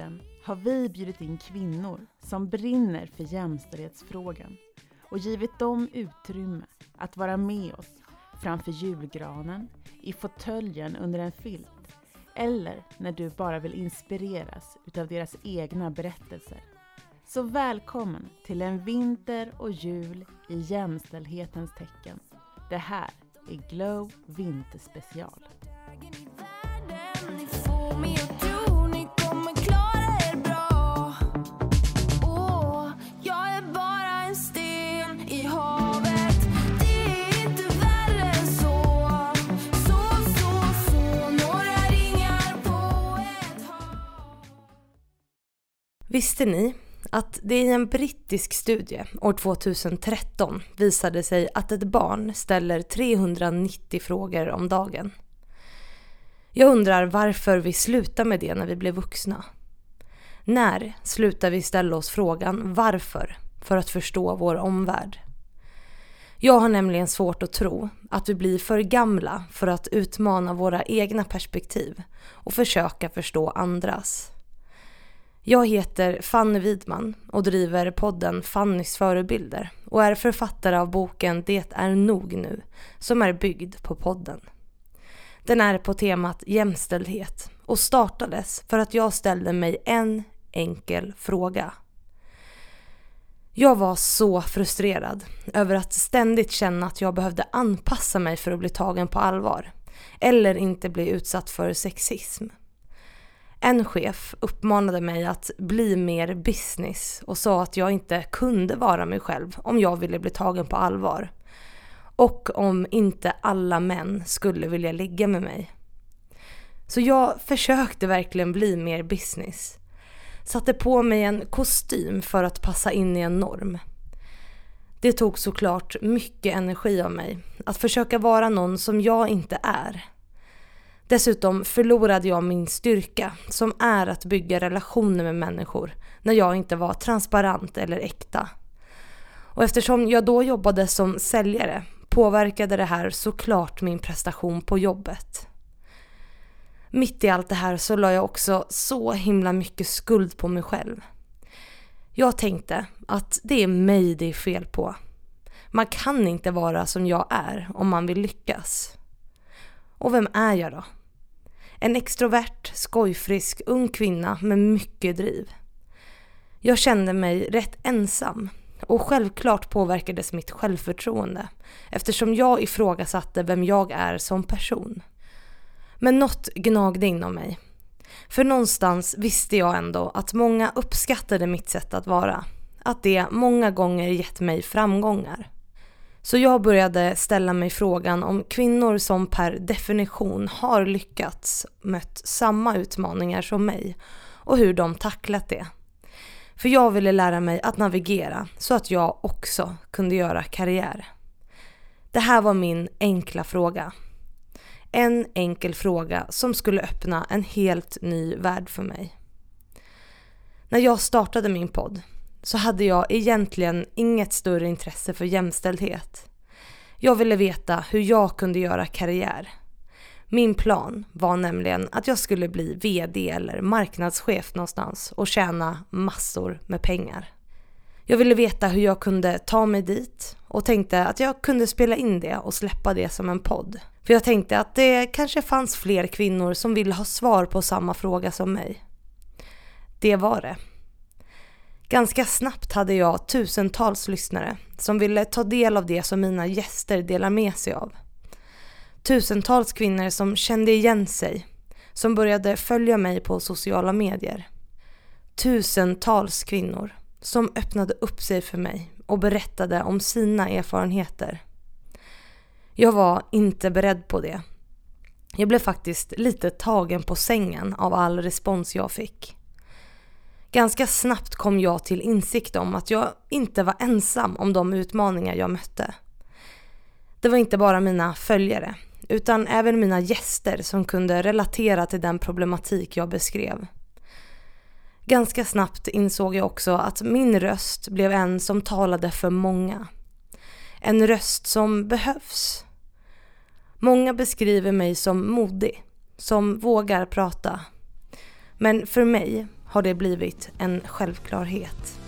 Under har vi bjudit in kvinnor som brinner för jämställdhetsfrågan och givit dem utrymme att vara med oss framför julgranen, i fåtöljen under en filt eller när du bara vill inspireras utav deras egna berättelser. Så välkommen till en vinter och jul i jämställdhetens tecken. Det här är Glow Vinterspecial. Visste ni att det i en brittisk studie år 2013 visade sig att ett barn ställer 390 frågor om dagen? Jag undrar varför vi slutar med det när vi blir vuxna. När slutar vi ställa oss frågan varför för att förstå vår omvärld? Jag har nämligen svårt att tro att vi blir för gamla för att utmana våra egna perspektiv och försöka förstå andras. Jag heter Fanny Widman och driver podden Fannys förebilder och är författare av boken Det är nog nu som är byggd på podden. Den är på temat jämställdhet och startades för att jag ställde mig en enkel fråga. Jag var så frustrerad över att ständigt känna att jag behövde anpassa mig för att bli tagen på allvar eller inte bli utsatt för sexism. En chef uppmanade mig att bli mer business och sa att jag inte kunde vara mig själv om jag ville bli tagen på allvar. Och om inte alla män skulle vilja ligga med mig. Så jag försökte verkligen bli mer business. Satte på mig en kostym för att passa in i en norm. Det tog såklart mycket energi av mig att försöka vara någon som jag inte är. Dessutom förlorade jag min styrka som är att bygga relationer med människor när jag inte var transparent eller äkta. Och eftersom jag då jobbade som säljare påverkade det här såklart min prestation på jobbet. Mitt i allt det här så la jag också så himla mycket skuld på mig själv. Jag tänkte att det är mig det är fel på. Man kan inte vara som jag är om man vill lyckas. Och vem är jag då? En extrovert, skojfrisk, ung kvinna med mycket driv. Jag kände mig rätt ensam och självklart påverkades mitt självförtroende eftersom jag ifrågasatte vem jag är som person. Men något gnagde inom mig. För någonstans visste jag ändå att många uppskattade mitt sätt att vara. Att det många gånger gett mig framgångar. Så jag började ställa mig frågan om kvinnor som per definition har lyckats mött samma utmaningar som mig och hur de tacklat det. För jag ville lära mig att navigera så att jag också kunde göra karriär. Det här var min enkla fråga. En enkel fråga som skulle öppna en helt ny värld för mig. När jag startade min podd så hade jag egentligen inget större intresse för jämställdhet. Jag ville veta hur jag kunde göra karriär. Min plan var nämligen att jag skulle bli VD eller marknadschef någonstans och tjäna massor med pengar. Jag ville veta hur jag kunde ta mig dit och tänkte att jag kunde spela in det och släppa det som en podd. För jag tänkte att det kanske fanns fler kvinnor som ville ha svar på samma fråga som mig. Det var det. Ganska snabbt hade jag tusentals lyssnare som ville ta del av det som mina gäster delar med sig av. Tusentals kvinnor som kände igen sig, som började följa mig på sociala medier. Tusentals kvinnor som öppnade upp sig för mig och berättade om sina erfarenheter. Jag var inte beredd på det. Jag blev faktiskt lite tagen på sängen av all respons jag fick. Ganska snabbt kom jag till insikt om att jag inte var ensam om de utmaningar jag mötte. Det var inte bara mina följare, utan även mina gäster som kunde relatera till den problematik jag beskrev. Ganska snabbt insåg jag också att min röst blev en som talade för många. En röst som behövs. Många beskriver mig som modig, som vågar prata, Men för mig har det blivit en självklarhet.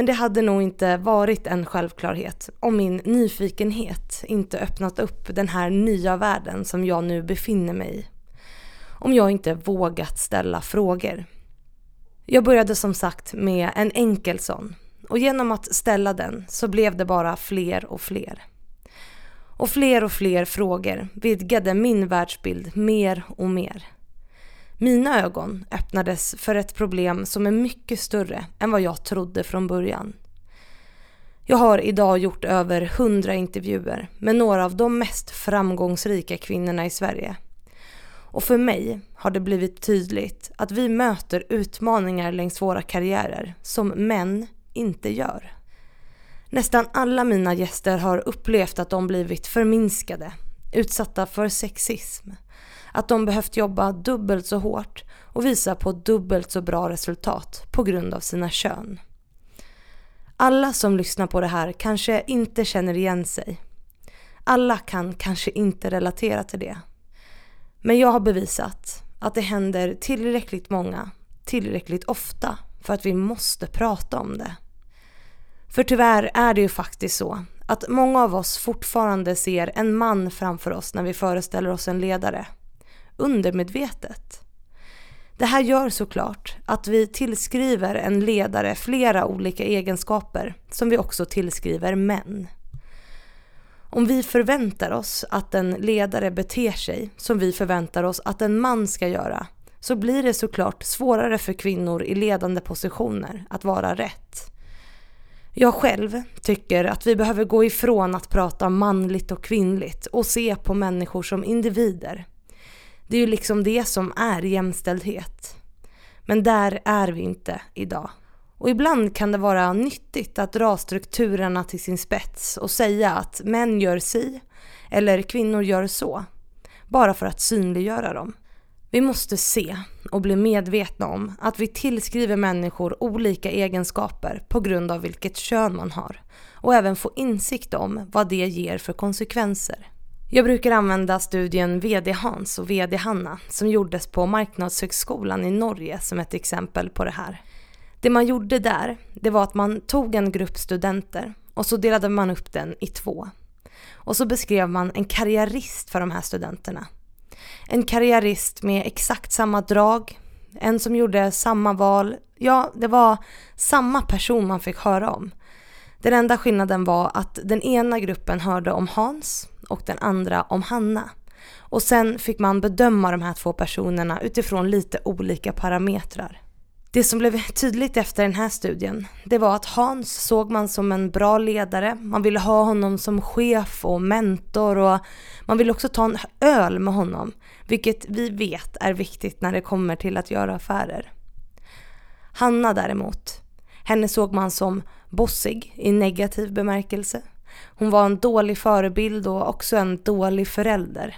Men det hade nog inte varit en självklarhet om min nyfikenhet inte öppnat upp den här nya världen som jag nu befinner mig i. Om jag inte vågat ställa frågor. Jag började som sagt med en enkel sån och genom att ställa den så blev det bara fler och fler. Och fler och fler frågor vidgade min världsbild mer och mer. Mina ögon öppnades för ett problem som är mycket större än vad jag trodde från början. Jag har idag gjort över hundra intervjuer med några av de mest framgångsrika kvinnorna i Sverige. Och för mig har det blivit tydligt att vi möter utmaningar längs våra karriärer som män inte gör. Nästan alla mina gäster har upplevt att de blivit förminskade, utsatta för sexism, att de behövt jobba dubbelt så hårt och visa på dubbelt så bra resultat på grund av sina kön. Alla som lyssnar på det här kanske inte känner igen sig. Alla kan kanske inte relatera till det. Men jag har bevisat att det händer tillräckligt många, tillräckligt ofta för att vi måste prata om det. För tyvärr är det ju faktiskt så att många av oss fortfarande ser en man framför oss när vi föreställer oss en ledare undermedvetet. Det här gör såklart att vi tillskriver en ledare flera olika egenskaper som vi också tillskriver män. Om vi förväntar oss att en ledare beter sig som vi förväntar oss att en man ska göra så blir det såklart svårare för kvinnor i ledande positioner att vara rätt. Jag själv tycker att vi behöver gå ifrån att prata manligt och kvinnligt och se på människor som individer det är ju liksom det som är jämställdhet. Men där är vi inte idag. Och ibland kan det vara nyttigt att dra strukturerna till sin spets och säga att män gör si eller kvinnor gör så. Bara för att synliggöra dem. Vi måste se och bli medvetna om att vi tillskriver människor olika egenskaper på grund av vilket kön man har och även få insikt om vad det ger för konsekvenser. Jag brukar använda studien VD Hans och VD Hanna som gjordes på Marknadshögskolan i Norge som ett exempel på det här. Det man gjorde där, det var att man tog en grupp studenter och så delade man upp den i två. Och så beskrev man en karriärist för de här studenterna. En karriärist med exakt samma drag, en som gjorde samma val. Ja, det var samma person man fick höra om. Den enda skillnaden var att den ena gruppen hörde om Hans och den andra om Hanna. Och sen fick man bedöma de här två personerna utifrån lite olika parametrar. Det som blev tydligt efter den här studien, det var att Hans såg man som en bra ledare. Man ville ha honom som chef och mentor och man ville också ta en öl med honom. Vilket vi vet är viktigt när det kommer till att göra affärer. Hanna däremot, henne såg man som bossig i negativ bemärkelse. Hon var en dålig förebild och också en dålig förälder.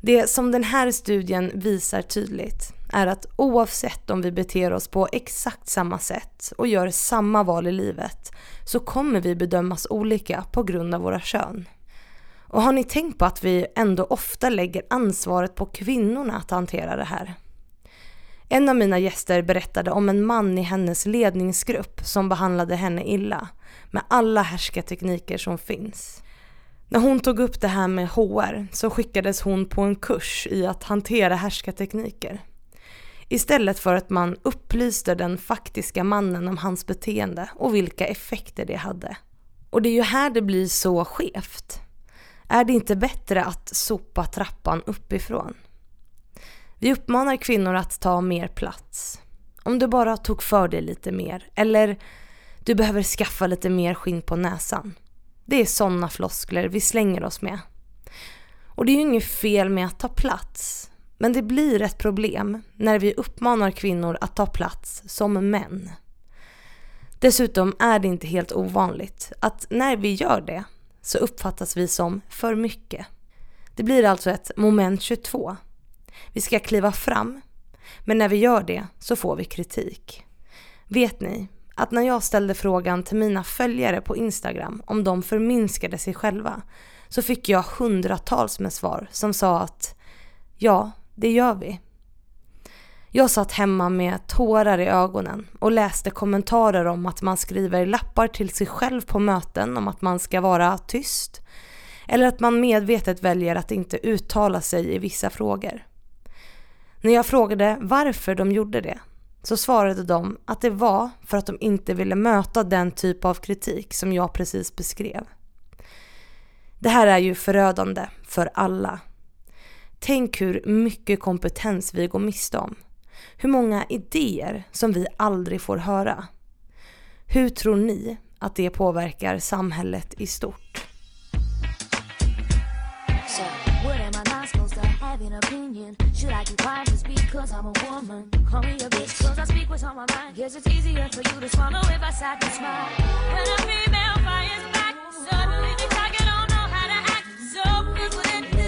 Det som den här studien visar tydligt är att oavsett om vi beter oss på exakt samma sätt och gör samma val i livet så kommer vi bedömas olika på grund av våra kön. Och har ni tänkt på att vi ändå ofta lägger ansvaret på kvinnorna att hantera det här? En av mina gäster berättade om en man i hennes ledningsgrupp som behandlade henne illa med alla härskartekniker som finns. När hon tog upp det här med HR så skickades hon på en kurs i att hantera härskartekniker. Istället för att man upplyste den faktiska mannen om hans beteende och vilka effekter det hade. Och det är ju här det blir så skevt. Är det inte bättre att sopa trappan uppifrån? Vi uppmanar kvinnor att ta mer plats. Om du bara tog för dig lite mer eller du behöver skaffa lite mer skinn på näsan. Det är sådana floskler vi slänger oss med. Och det är ju inget fel med att ta plats. Men det blir ett problem när vi uppmanar kvinnor att ta plats som män. Dessutom är det inte helt ovanligt att när vi gör det så uppfattas vi som för mycket. Det blir alltså ett moment 22. Vi ska kliva fram, men när vi gör det så får vi kritik. Vet ni att när jag ställde frågan till mina följare på Instagram om de förminskade sig själva så fick jag hundratals med svar som sa att ja, det gör vi. Jag satt hemma med tårar i ögonen och läste kommentarer om att man skriver lappar till sig själv på möten om att man ska vara tyst. Eller att man medvetet väljer att inte uttala sig i vissa frågor. När jag frågade varför de gjorde det så svarade de att det var för att de inte ville möta den typ av kritik som jag precis beskrev. Det här är ju förödande för alla. Tänk hur mycket kompetens vi går miste om. Hur många idéer som vi aldrig får höra. Hur tror ni att det påverkar samhället i stort? Should Because I'm a woman? Call me a bitch cause I speak what's on my mind. Guess it's easier for you to swallow if I sat and smile. When a female fires back, suddenly they talk, don't know how to act. So is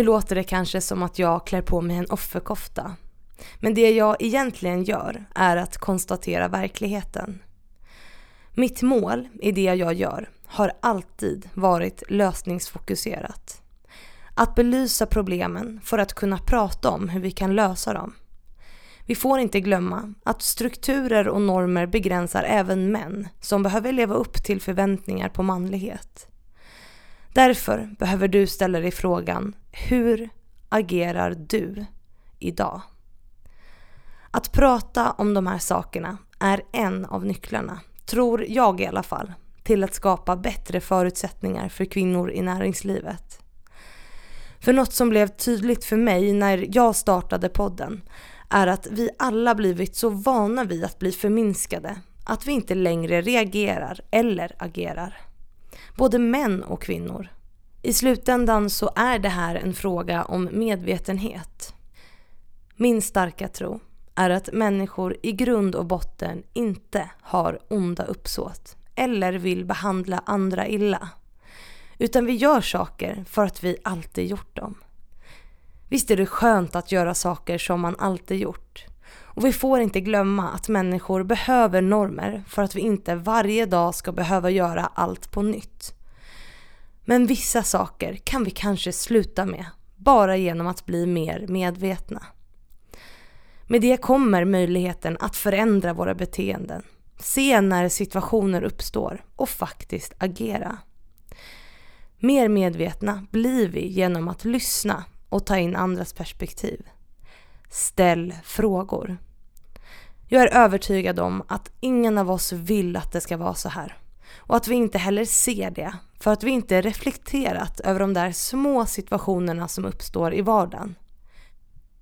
Nu låter det kanske som att jag klär på mig en offerkofta. Men det jag egentligen gör är att konstatera verkligheten. Mitt mål i det jag gör har alltid varit lösningsfokuserat. Att belysa problemen för att kunna prata om hur vi kan lösa dem. Vi får inte glömma att strukturer och normer begränsar även män som behöver leva upp till förväntningar på manlighet. Därför behöver du ställa dig frågan, hur agerar du idag? Att prata om de här sakerna är en av nycklarna, tror jag i alla fall, till att skapa bättre förutsättningar för kvinnor i näringslivet. För något som blev tydligt för mig när jag startade podden är att vi alla blivit så vana vid att bli förminskade att vi inte längre reagerar eller agerar både män och kvinnor. I slutändan så är det här en fråga om medvetenhet. Min starka tro är att människor i grund och botten inte har onda uppsåt eller vill behandla andra illa. Utan vi gör saker för att vi alltid gjort dem. Visst är det skönt att göra saker som man alltid gjort. Och vi får inte glömma att människor behöver normer för att vi inte varje dag ska behöva göra allt på nytt. Men vissa saker kan vi kanske sluta med bara genom att bli mer medvetna. Med det kommer möjligheten att förändra våra beteenden, se när situationer uppstår och faktiskt agera. Mer medvetna blir vi genom att lyssna och ta in andras perspektiv. Ställ frågor. Jag är övertygad om att ingen av oss vill att det ska vara så här. Och att vi inte heller ser det för att vi inte reflekterat över de där små situationerna som uppstår i vardagen.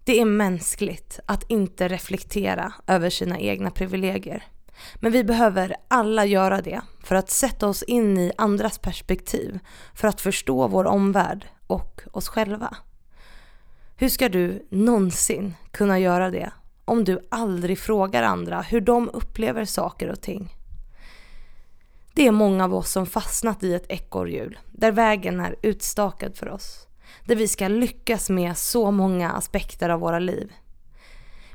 Det är mänskligt att inte reflektera över sina egna privilegier. Men vi behöver alla göra det för att sätta oss in i andras perspektiv för att förstå vår omvärld och oss själva. Hur ska du någonsin kunna göra det om du aldrig frågar andra hur de upplever saker och ting? Det är många av oss som fastnat i ett ekorrhjul där vägen är utstakad för oss. Där vi ska lyckas med så många aspekter av våra liv.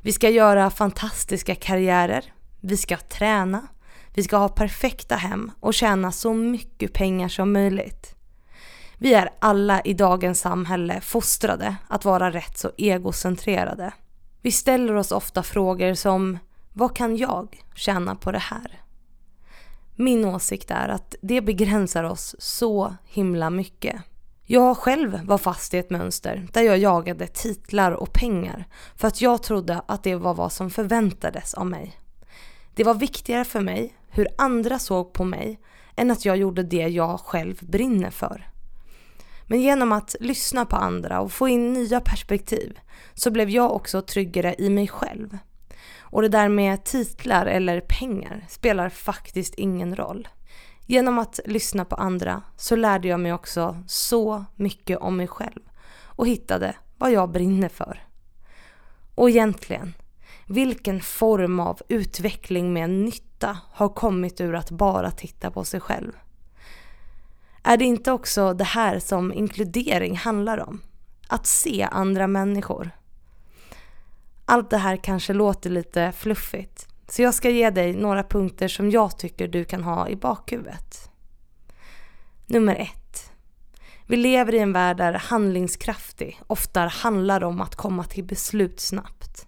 Vi ska göra fantastiska karriärer, vi ska träna, Vi ska ha perfekta hem och tjäna så mycket pengar som möjligt. Vi är alla i dagens samhälle fostrade att vara rätt så egocentrerade. Vi ställer oss ofta frågor som vad kan jag tjäna på det här? Min åsikt är att det begränsar oss så himla mycket. Jag själv var fast i ett mönster där jag jagade titlar och pengar för att jag trodde att det var vad som förväntades av mig. Det var viktigare för mig hur andra såg på mig än att jag gjorde det jag själv brinner för. Men genom att lyssna på andra och få in nya perspektiv så blev jag också tryggare i mig själv. Och det där med titlar eller pengar spelar faktiskt ingen roll. Genom att lyssna på andra så lärde jag mig också så mycket om mig själv och hittade vad jag brinner för. Och egentligen, vilken form av utveckling med nytta har kommit ur att bara titta på sig själv? Är det inte också det här som inkludering handlar om? Att se andra människor. Allt det här kanske låter lite fluffigt, så jag ska ge dig några punkter som jag tycker du kan ha i bakhuvudet. Nummer ett. Vi lever i en värld där handlingskraftig ofta handlar om att komma till beslut snabbt.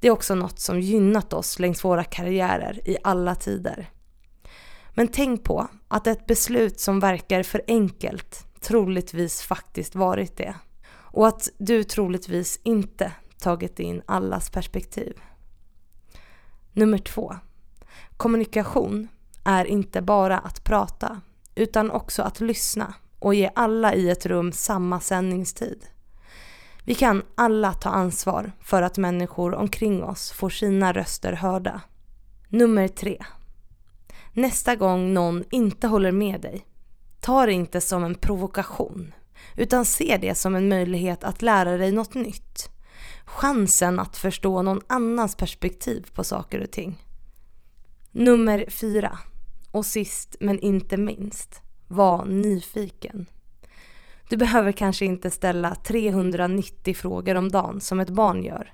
Det är också något som gynnat oss längs våra karriärer i alla tider. Men tänk på att ett beslut som verkar för enkelt troligtvis faktiskt varit det. Och att du troligtvis inte tagit in allas perspektiv. Nummer två. Kommunikation är inte bara att prata utan också att lyssna och ge alla i ett rum samma sändningstid. Vi kan alla ta ansvar för att människor omkring oss får sina röster hörda. Nummer tre. Nästa gång någon inte håller med dig, ta det inte som en provokation utan se det som en möjlighet att lära dig något nytt. Chansen att förstå någon annans perspektiv på saker och ting. Nummer fyra, och sist men inte minst, var nyfiken. Du behöver kanske inte ställa 390 frågor om dagen som ett barn gör.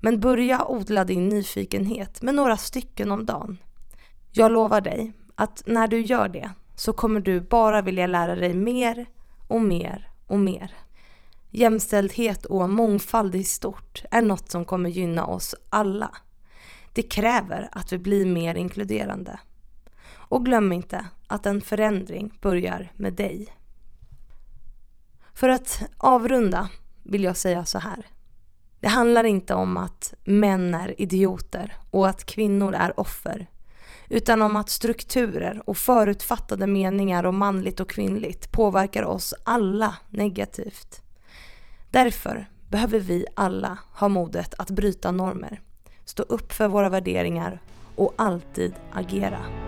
Men börja odla din nyfikenhet med några stycken om dagen. Jag lovar dig att när du gör det så kommer du bara vilja lära dig mer och mer och mer. Jämställdhet och mångfald i stort är något som kommer gynna oss alla. Det kräver att vi blir mer inkluderande. Och glöm inte att en förändring börjar med dig. För att avrunda vill jag säga så här. Det handlar inte om att män är idioter och att kvinnor är offer utan om att strukturer och förutfattade meningar om manligt och kvinnligt påverkar oss alla negativt. Därför behöver vi alla ha modet att bryta normer, stå upp för våra värderingar och alltid agera.